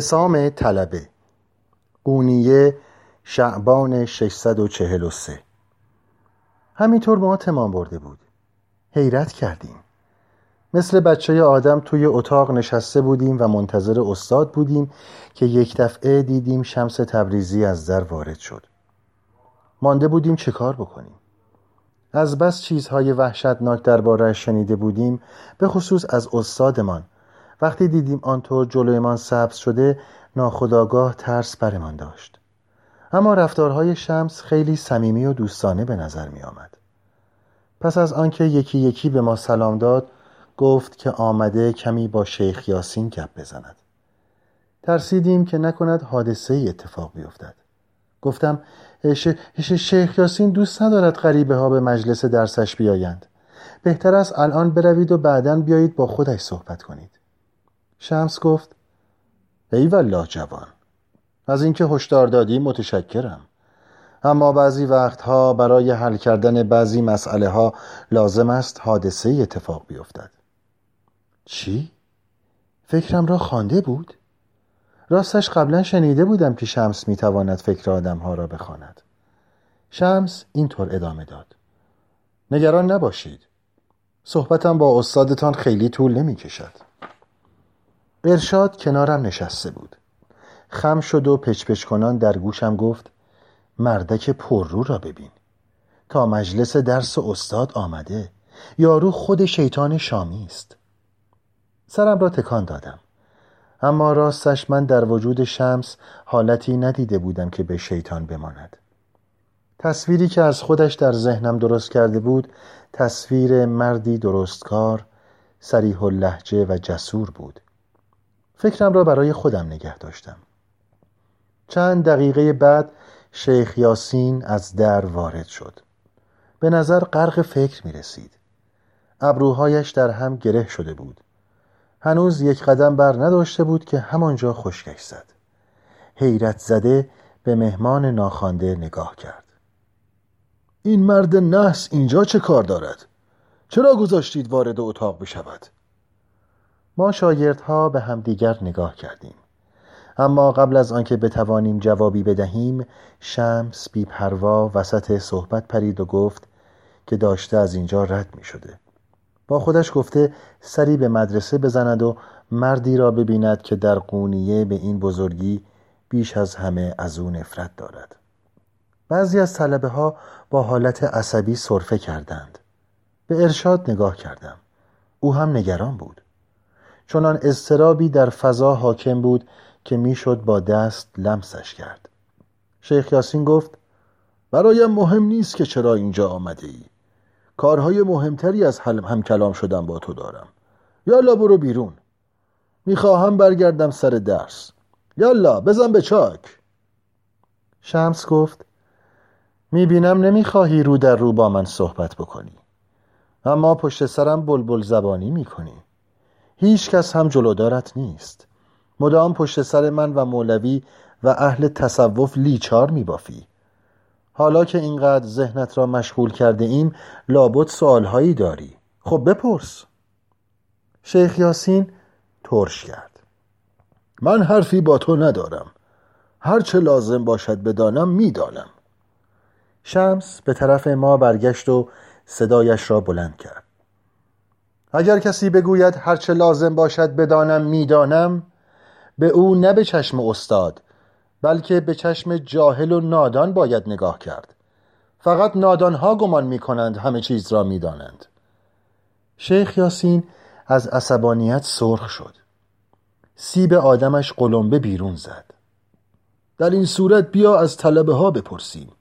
حسام طلبه. قونیه شعبان 643 همینطور ما تمام برده بود. حیرت کردیم. مثل بچه آدم توی اتاق نشسته بودیم و منتظر استاد بودیم که یک دفعه دیدیم شمس تبریزی از در وارد شد. مانده بودیم چه کار بکنیم. از بس چیزهای وحشتناک درباره شنیده بودیم به خصوص از استادمان. وقتی دیدیم آنطور جلویمان سبز شده ناخداگاه ترس برمان داشت. اما رفتارهای شمس خیلی صمیمی و دوستانه به نظر می آمد. پس از آنکه یکی یکی به ما سلام داد گفت که آمده کمی با شیخ یاسین گپ بزند. ترسیدیم که نکند حادثه ای اتفاق بیفتد. گفتم شیخ یاسین دوست ندارد غریبه ها به مجلس درسش بیایند. بهتر است الان بروید و بعدا بیایید با خودش صحبت کنید. شمس گفت ای والله جوان از اینکه هشدار دادی متشکرم اما بعضی وقتها برای حل کردن بعضی مسئله ها لازم است حادثه اتفاق بیفتد چی؟ فکرم را خوانده بود؟ راستش قبلا شنیده بودم که شمس می‌تواند فکر آدمها را بخواند. شمس اینطور ادامه داد. نگران نباشید. صحبتم با استادتان خیلی طول نمی کشد. ارشاد کنارم نشسته بود. خم شد و پچ کنان در گوشم گفت مردک پررو را ببین. تا مجلس درس استاد آمده. یارو خود شیطان شامی است. سرم را تکان دادم. اما راستش من در وجود شمس حالتی ندیده بودم که به شیطان بماند تصویری که از خودش در ذهنم درست کرده بود تصویر مردی درستکار سریح لحجه و جسور بود فکرم را برای خودم نگه داشتم. چند دقیقه بعد شیخ یاسین از در وارد شد. به نظر غرق فکر می رسید. ابروهایش در هم گره شده بود. هنوز یک قدم بر نداشته بود که همانجا خشکش زد. حیرت زده به مهمان ناخوانده نگاه کرد. این مرد نحس اینجا چه کار دارد؟ چرا گذاشتید وارد اتاق بشود؟ ما شاگردها به همدیگر نگاه کردیم. اما قبل از آنکه بتوانیم جوابی بدهیم شمس بی پروا وسط صحبت پرید و گفت که داشته از اینجا رد می شده. با خودش گفته سری به مدرسه بزند و مردی را ببیند که در قونیه به این بزرگی بیش از همه از او نفرت دارد. بعضی از طلبه ها با حالت عصبی صرفه کردند. به ارشاد نگاه کردم. او هم نگران بود. چنان اضطرابی در فضا حاکم بود که می‌شد با دست لمسش کرد. شیخ یاسین گفت برایم مهم نیست که چرا اینجا آمده ای کارهای مهمتری از هم کلام شدن با تو دارم. یالا برو بیرون. می‌خواهم برگردم سر درس. یالا بزن به چاک. شمس گفت می‌بینم نمی‌خواهی رو در رو با من صحبت بکنی. اما پشت سرم بلبل زبانی می‌کنی. هیچ کس هم جلودارت نیست. مدام پشت سر من و مولوی و اهل تصوف لیچار میبافی. حالا که اینقدر ذهنت را مشغول کرده ایم لابد سوالهایی داری. خب بپرس. شیخ یاسین ترش کرد. من حرفی با تو ندارم. هرچه لازم باشد بدانم می‌دانم. شمس به طرف ما برگشت و صدایش را بلند کرد. اگر کسی بگوید هرچه لازم باشد بدانم می‌دانم به او نه به چشم استاد بلکه به چشم جاهل و نادان باید نگاه کرد. فقط نادانها گمان می کنند همه چیز را می دانند. شیخ یاسین از عصبانیت سرخ شد. سیب آدمش قلمبه بیرون زد. در این صورت بیا از طلبه ها بپرسیم.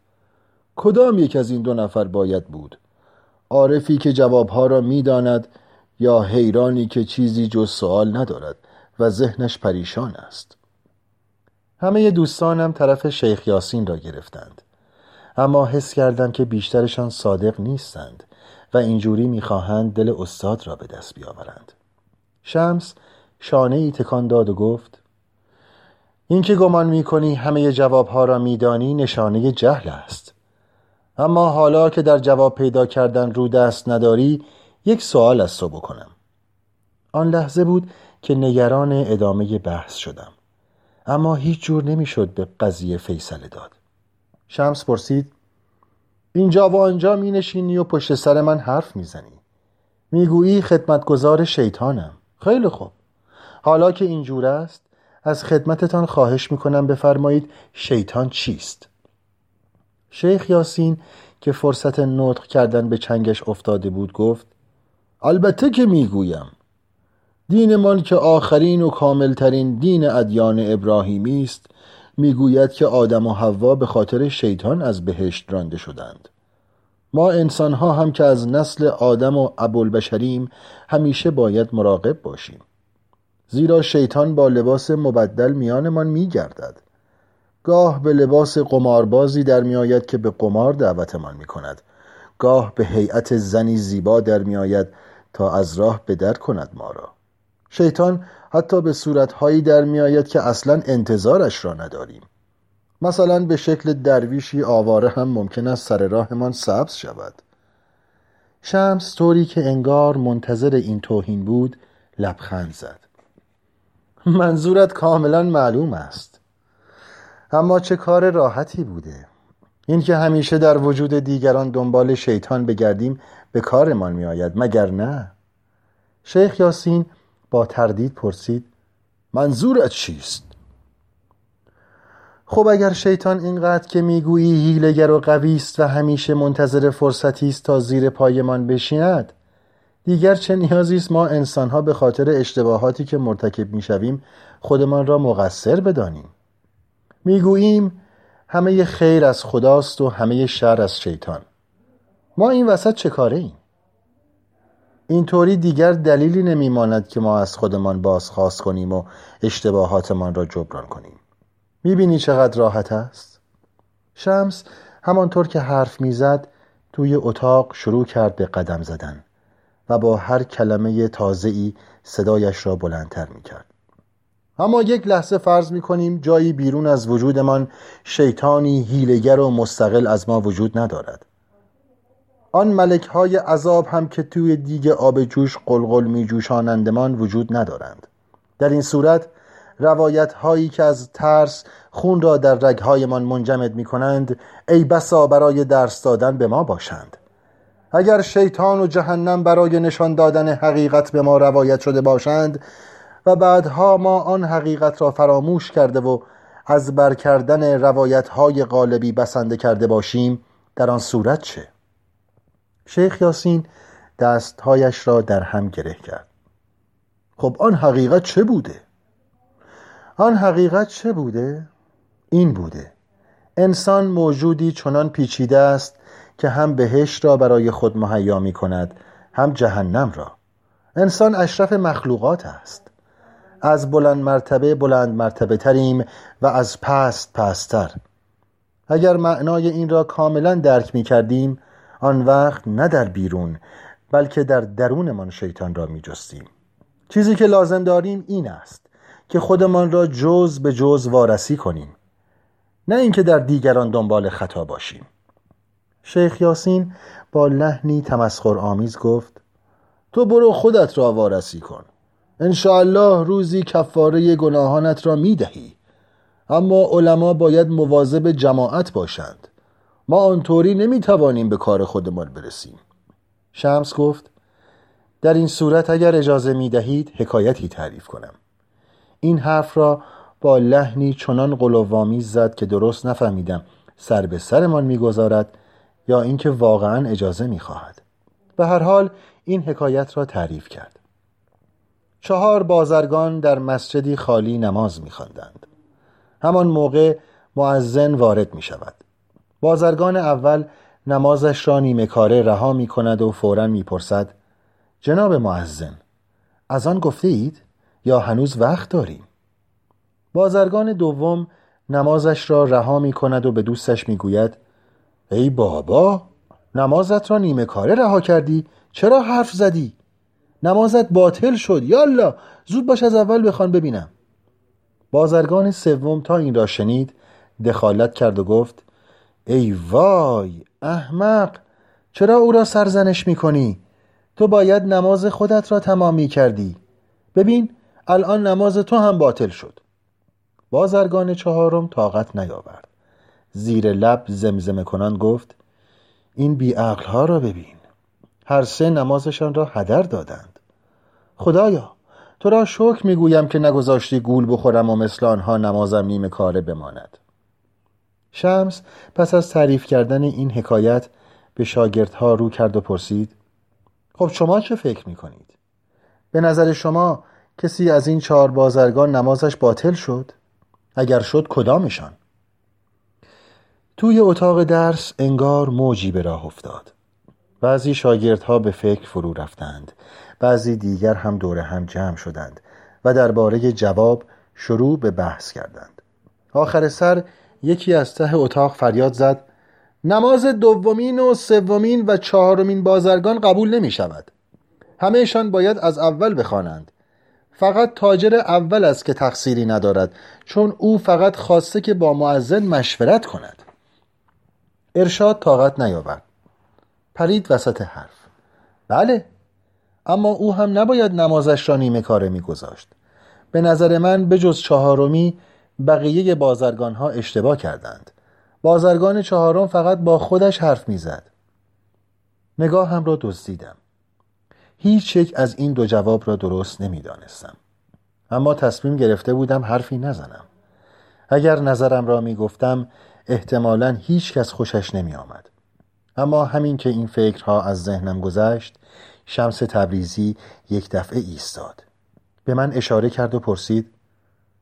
کدام یک از این دو نفر باید بود؟ عارفی که جوابها را می‌داند یا حیرانی که چیزی جز سوال ندارد و ذهنش پریشان است. همه دوستانم طرف شیخ یاسین را گرفتند. اما حس کردم که بیشترشان صادق نیستند و اینجوری می‌خواهند دل استاد را به دست بیاورند. شمس شانه ای تکان داد و گفت اینکه گمان می‌کنی همه جوابها را میدانی نشانه جهل است. اما حالا که در جواب پیدا کردن رو دست نداری یک سوال از تو بکنم. آن لحظه بود که نگران ادامه بحث شدم. اما هیچ جور نمی‌شد به قضیه فیصله داد. شمس پرسید اینجا و آنجا می نشینی و پشت سر من حرف می‌زنی؟ می‌گویی خدمتگزار شیطانم. خیلی خوب. حالا که اینجور است از خدمتتان خواهش می‌کنم بفرمایید شیطان چیست؟ شیخ یاسین که فرصت نطق کردن به چنگش افتاده بود گفت البته که می‌گویم. دینمان که آخرین و کاملترین دین ادیان ابراهیمی است می‌گوید که آدم و حوا به خاطر شیطان از بهشت رانده شدند. ما انسانها هم که از نسل آدم و ابوالبشریم همیشه باید مراقب باشیم. زیرا شیطان با لباس مبدل میانمان میگردد. گاه به لباس قماربازی در میآید که به قمار دعوتمان می کند گاه به هیئت زنی زیبا در میآید تا از راه بدر کند ما را. شیطان حتی به صورتهایی در میآید که اصلا انتظارش را نداریم. مثلا به شکل درویشی آواره هم ممکن است سر راهمان سبز شود. شمس طوری که انگار منتظر این توهین بود لبخند زد. منظورت کاملا معلوم است. اما چه کار راحتی بوده؟ این که همیشه در وجود دیگران دنبال شیطان بگردیم به کارمان می آید مگر نه؟ شیخ یاسین با تردید پرسید منظورت چیست؟ خب اگر شیطان اینقدر که می‌گویی هیلگر و قوی است و همیشه منتظر فرصتی است تا زیر پایمان بشیند دیگر چه نیازی است ما انسانها به خاطر اشتباهاتی که مرتکب می‌شویم خودمان را مقصر بدانیم؟ می‌گوییم همه خیر از خداست و همه شر از شیطان ما این وسط چه کاره ایم؟ اینطوری دیگر دلیلی نمیماند که ما از خودمان بازخواست کنیم و اشتباهاتمان را جبران کنیم می‌بینی چقدر راحت است؟ شمس همانطور که حرف می‌زد توی اتاق شروع کرد به قدم زدن و با هر کلمه تازه‌ای صدایش را بلندتر می‌کرد اما یک لحظه فرض می‌کنیم جایی بیرون از وجودمان شیطانی هیلگر و مستقل از ما وجود ندارد. آن ملک های عذاب هم که توی دیگ آب جوش قلقل می جوشانندمان وجود ندارند. در این صورت روایت هایی که از ترس خون را در رگهایمان منجمد می کنند ای بسا برای درس دادن به ما باشند. اگر شیطان و جهنم برای نشان دادن حقیقت به ما روایت شده باشند و بعدها ما آن حقیقت را فراموش کرده و از برکردن روایت های غالبی بسنده کرده باشیم در آن صورت چه؟ شیخ یاسین دستهایش را در هم گره کرد خب آن حقیقت چه بوده؟ آن حقیقت چه بوده؟ این بوده انسان موجودی چنان پیچیده است که هم بهشت را برای خود مهیا می کند هم جهنم را انسان اشرف مخلوقات است از بلند مرتبه بلند مرتبه تریم و از پست پستر اگر معنای این را کاملا درک می کردیم آن وقت نه در بیرون بلکه در درونمان شیطان را می جستیم. چیزی که لازم داریم این است که خودمان را جز به جز وارسی کنیم. نه اینکه در دیگران دنبال خطا باشیم. شیخ یاسین با لحنی تمسخر آمیز گفت تو برو خودت را وارسی کن. انشاءالله روزی کفاره گناهانت را می دهی اما علما باید مواظب جماعت باشند. ما آنطوری نمی توانیم به کار خودمان برسیم. شمس گفت در این صورت اگر اجازه می دهید حکایتی تعریف کنم. این حرف را با لحنی چنان قلوامی زد که درست نفهمیدم سر به سرمان می‌گذارد یا اینکه واقعا اجازه می‌خواهد. به هر حال این حکایت را تعریف کرد. چهار بازرگان در مسجدی خالی نماز میخواندند. همان موقع معزن وارد می شود بازرگان اول نمازش را نیمه کاره رها می کند و فورا می‌پرسد جناب معزن از آن گفته اید یا هنوز وقت داریم? بازرگان دوم نمازش را رها می کند و به دوستش می گوید ای بابا نمازت را نیمه کاره رها کردی چرا حرف زدی؟ نمازت باطل شد. یالا زود باش از اول بخوان ببینم. بازرگان سوم تا این را شنید دخالت کرد و گفت ای وای احمق چرا او را سرزنش می کنی؟ تو باید نماز خودت را تمام می کردی ببین الان نماز تو هم باطل شد. بازرگان چهارم طاقت نیاورد. زیر لب زمزمه کنان گفت این بیعقلها را ببین. هر سه نمازشان را هدر دادند. خدایا تو را شکر می‌گویم که نگذاشتی گول بخورم و مثل آنها نمازم نیمه کاره بماند شمس پس از تعریف کردن این حکایت به شاگردها رو کرد و پرسید خب شما چه فکر می‌کنید؟ به نظر شما کسی از این چهار بازرگان نمازش باطل شد؟ اگر شد کدامشان؟ توی اتاق درس انگار موجی به راه افتاد بعضی شاگردها به فکر فرو رفتند. بعضی دیگر هم دور هم جمع شدند و درباره جواب شروع به بحث کردند. آخر سر یکی از ته اتاق فریاد زد نماز دومین و سومین و چهارمین بازرگان قبول نمی شود. همهشان باید از اول بخوانند. فقط تاجر اول است که تقصیری ندارد چون او فقط خواسته که با معزن مشورت کند. ارشاد طاقت نیاورد. پرید وسط حرف. بله اما او هم نباید نمازش را نیمه کاره میگذاشت. به نظر من به جز چهارمی بقیه بازرگان ها اشتباه کردند. بازرگان چهارم فقط با خودش حرف می‌زد. نگاه هم را دزدیدم. هیچ یک از این دو جواب را درست نمی‌دانستم. اما تصمیم گرفته بودم حرفی نزنم. اگر نظرم را می‌گفتم احتمالا هیچ کس خوشش نمی آمد. اما همین که این فکرها از ذهنم گذشت شمس تبریزی یک دفعه ایستاد. به من اشاره کرد و پرسید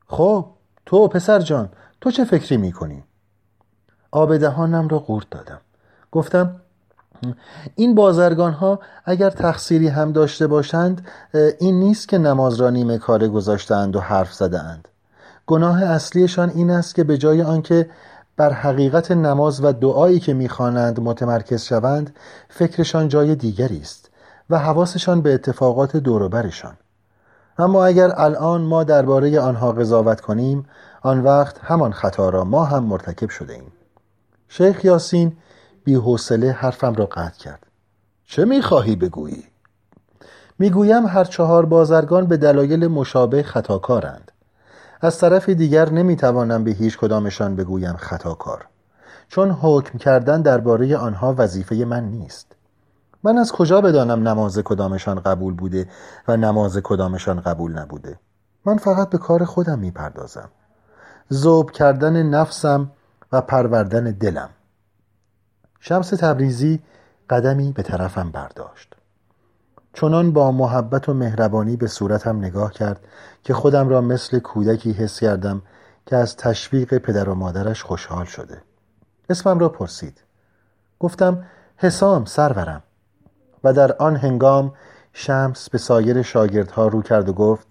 خب تو پسر جان تو چه فکری می‌کنی؟ آب دهانم را قورت دادم. گفتم این بازرگان ها اگر تقصیری هم داشته باشند این نیست که نماز را نیمه کاره گذاشتند و حرف زدند گناه اصلیشان این است که به جای آنکه بر حقیقت نماز و دعایی که می‌خوانند متمرکز شوند فکرشان جای دیگری است و حواسشان به اتفاقات دوروبرشان اما اگر الان ما درباره آنها قضاوت کنیم آن وقت همان خطا را ما هم مرتکب شده ایم شیخ یاسین بی حوصله حرفم را قطع کرد. چه می‌خواهی بگویی؟ می‌گویم هر چهار بازرگان به دلایل مشابه خطاکارند. از طرف دیگر نمی‌توانم به هیچ کدامشان بگویم خطاکار چون حکم کردن درباره آنها وظیفه من نیست. من از کجا بدانم نماز کدامشان قبول بوده و نماز کدامشان قبول نبوده؟ من فقط به کار خودم می‌پردازم. زوب کردن نفسم و پروردن دلم. شمس تبریزی قدمی به طرفم برداشت. چنان با محبت و مهربانی به صورتم نگاه کرد که خودم را مثل کودکی حس کردم که از تشویق پدر و مادرش خوشحال شده. اسمم را پرسید. گفتم حسام سرورم. و در آن هنگام شمس به سایر شاگردها رو کرد و گفت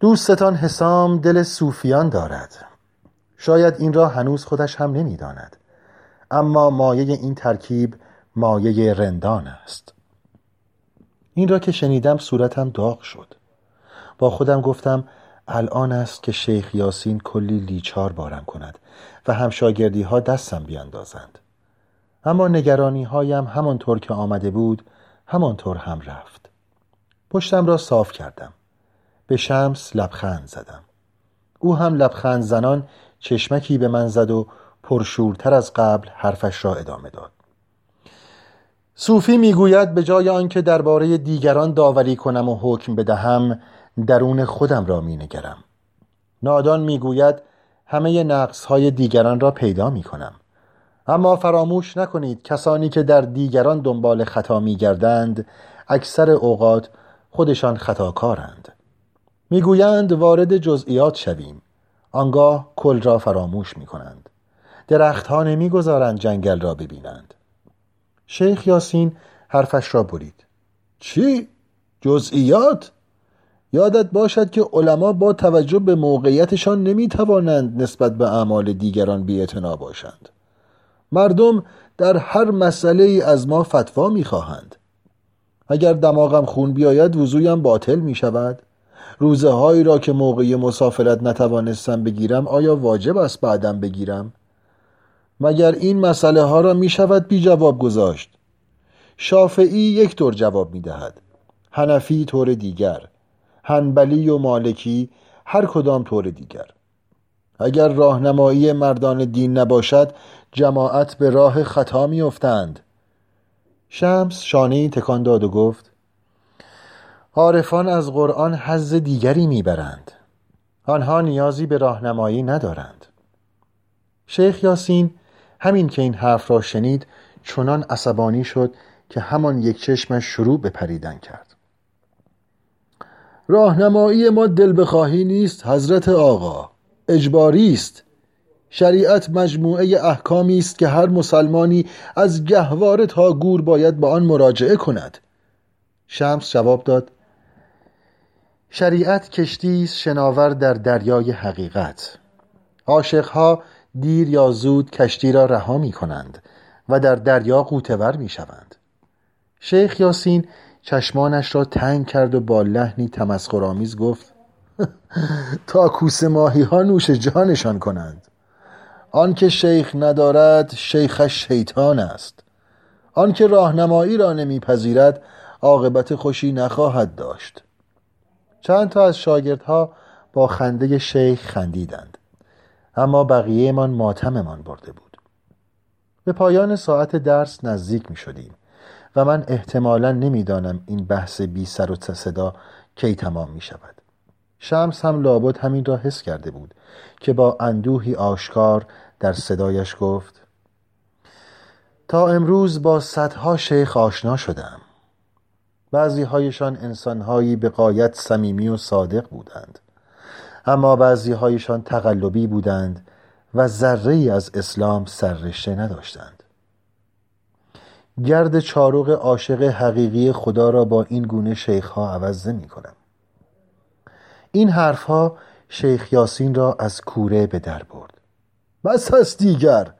دوستتان حسام دل صوفیان دارد. شاید این را هنوز خودش هم نمی‌داند. اما مایه این ترکیب مایه رندان است. این را که شنیدم صورتم داغ شد. با خودم گفتم الان است که شیخ یاسین کلی لیچار بارم کند و همشاگردی ها دستم بیاندازند اما نگرانی هایم همانطور که آمده بود همانطور هم رفت. پشتم را صاف کردم. به شمس لبخند زدم. او هم لبخند زنان چشمکی به من زد و پرشورتر از قبل حرفش را ادامه داد. صوفی می‌گوید به جای آنکه درباره دیگران داوری کنم و حکم بدهم درون خودم را مینگرم. نادان می‌گوید همه نقص های دیگران را پیدا می کنم اما فراموش نکنید کسانی که در دیگران دنبال خطا میگردند اکثر اوقات خودشان خطاکارند. می‌گویند وارد جزئیات شویم. آنگاه کل را فراموش می کنند درختها نمی‌گذارند جنگل را ببینند. شیخ یاسین حرفش را برید. چی؟ جزئیات؟ یادت باشد که علما با توجه به موقعیتشان نمی توانند نسبت به اعمال دیگران بی باشند. مردم در هر مسئله ای از ما فتوا می خواهند اگر دماغم خون بیاید وضویم باطل می شود روزه هایی را که موقعی مسافرت نتوانستم بگیرم آیا واجب است بعدم بگیرم؟ مگر این مسئله ها را می شود بی جواب گذاشت؟ شافعی یک طور جواب می دهد هنفی طور دیگر هنبلی و مالکی هر کدام طور دیگر. اگر راهنمایی مردان دین نباشد جماعت به راه خطا میافتند. شمس شانه تکان داد و گفت عارفان از قرآن حز دیگری می‌برند. آنها نیازی به راهنمایی ندارند. شیخ یاسین همین که این حرف را شنید چنان عصبانی شد که همان یک چشمش شروع به پریدن کرد. راهنمایی ما دل بخواهی نیست حضرت آقا. اجباری است. شریعت مجموعه احکامی است که هر مسلمانی از گهواره تا گور باید به آن مراجعه کند. شمس جواب داد شریعت کشتی شناور در دریای حقیقت. عاشقها دیر یا زود کشتی را رها می کنند و در دریا قوتور می شوند. شیخ یاسین چشمانش را تنگ کرد و با لحنی تمسخرآمیز گفت تا کوس ماهی ها نوش جانشان کنند. آنکه شیخ ندارد شیخش شیطان است. آنکه راهنمایی را نمیپذیرد عاقبت خوشی نخواهد داشت. چند تا از شاگردها با خنده شیخ خندیدند. اما بقیهمان ماتممان برده بود. به پایان ساعت درس نزدیک می شدیم و من احتمالا نمی‌دانم این بحث بی سر و صدا کی تمام می شود شمس هم لابد همین را حس کرده بود که با اندوهی آشکار در صدایش گفت تا امروز با صدها شیخ آشنا شدم. بعضی هایشان انسانهایی به قایت صمیمی و صادق بودند. اما بعضی هایشان تقلبی بودند و ذره ای از اسلام سررشته نداشتند. گرد چاروق عاشق حقیقی خدا را با این گونه شیخ ها عوض نمی کنم این حرفها شیخ یاسین را از کوره به در برد. بس هست دیگر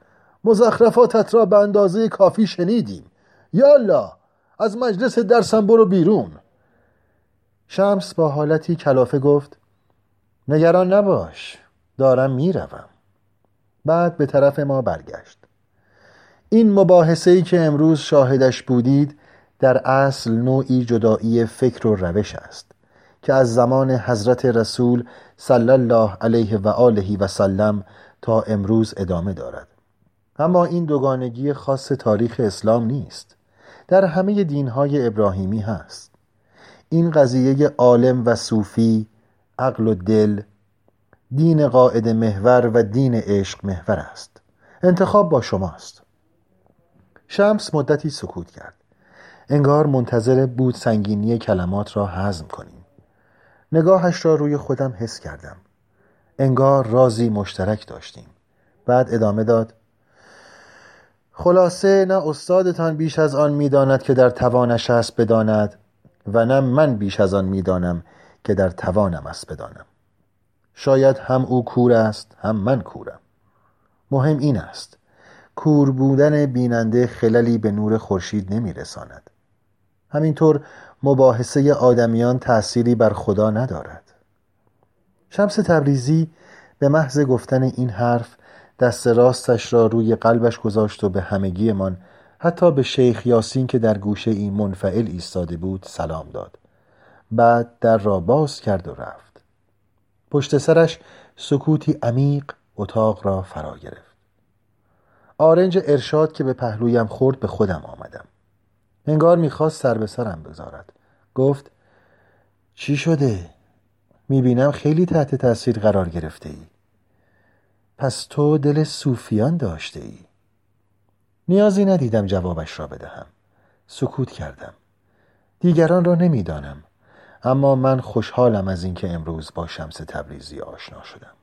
مزخرفاتت را به اندازه کافی شنیدیم. یالا از مجلس درسم برو بیرون. شمس با حالتی کلافه گفت نگران نباش دارم می‌روم. بعد به طرف ما برگشت. این مباحثه ای که امروز شاهدش بودید در اصل نوعی جدایی فکر و روش است که از زمان حضرت رسول صلی الله علیه و آله و سلم تا امروز ادامه دارد. اما این دوگانگی خاص تاریخ اسلام نیست. در همه دینهای ابراهیمی هست. این قضیه عالم و صوفی عقل و دل دین قاعد محور و دین عشق محور است. انتخاب با شماست. شمس مدتی سکوت کرد. انگار منتظر بود سنگینی کلمات را هضم کنیم. نگاهش را روی خودم حس کردم. انگار رازی مشترک داشتیم. بعد ادامه داد خلاصه نه استادتان بیش از آن می‌داند که در توانش است بداند و نه من بیش از آن می‌دانم که در توانم است بدانم. شاید هم او کور است هم من کورم. مهم این است. کور بودن بیننده خللی به نور خورشید نمیرساند. همینطور مباحثه آدمیان تأثیری بر خدا ندارد. شمس تبریزی به محض گفتن این حرف دست راستش را روی قلبش گذاشت و به همگیمان حتی به شیخ یاسین که در گوشه این منفعل ایستاده بود سلام داد. بعد در را باز کرد و رفت. پشت سرش سکوتی عمیق اتاق را فرا گرفت. آرنج ارشاد که به پهلویم خورد به خودم آمدم. انگار می‌خواست سر به سرم بذارد. گفت چی شده؟ می‌بینم خیلی تحت تاثیر قرار گرفته ای پس تو دل صوفیان داشته ای نیازی ندیدم جوابش را بدهم. سکوت کردم. دیگران را نمی‌دانم. اما من خوشحالم از اینکه امروز با شمس تبریزی آشنا شدم.